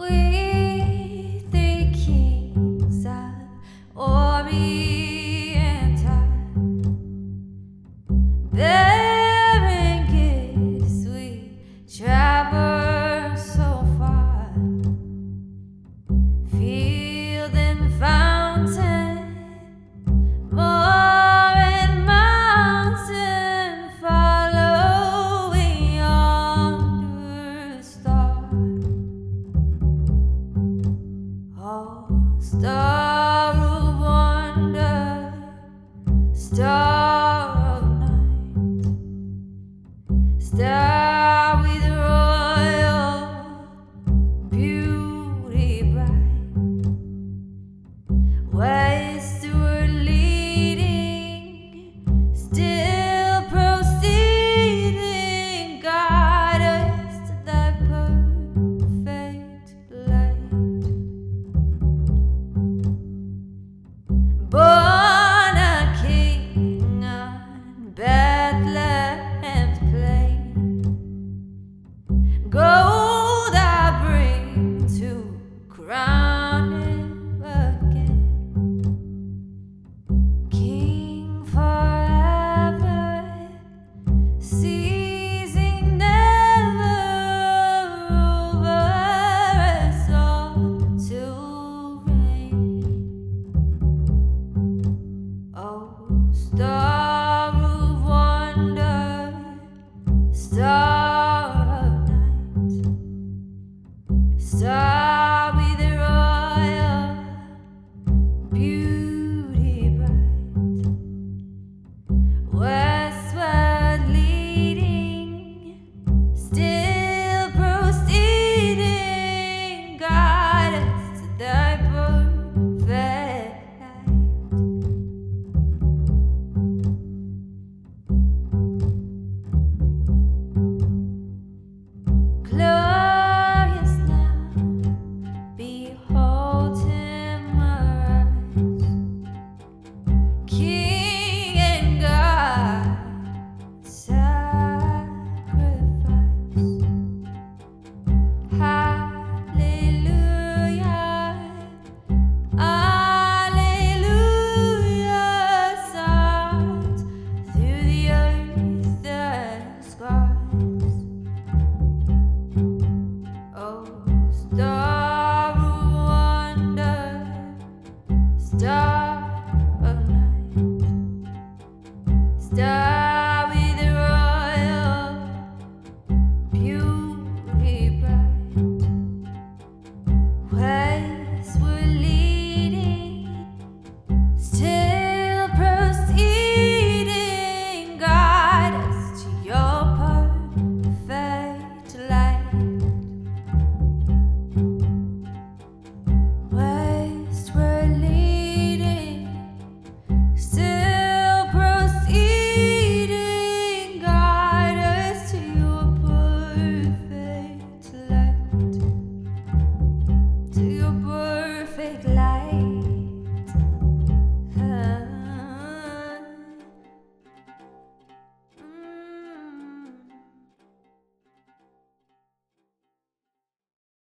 We dark. Go you. arreglar.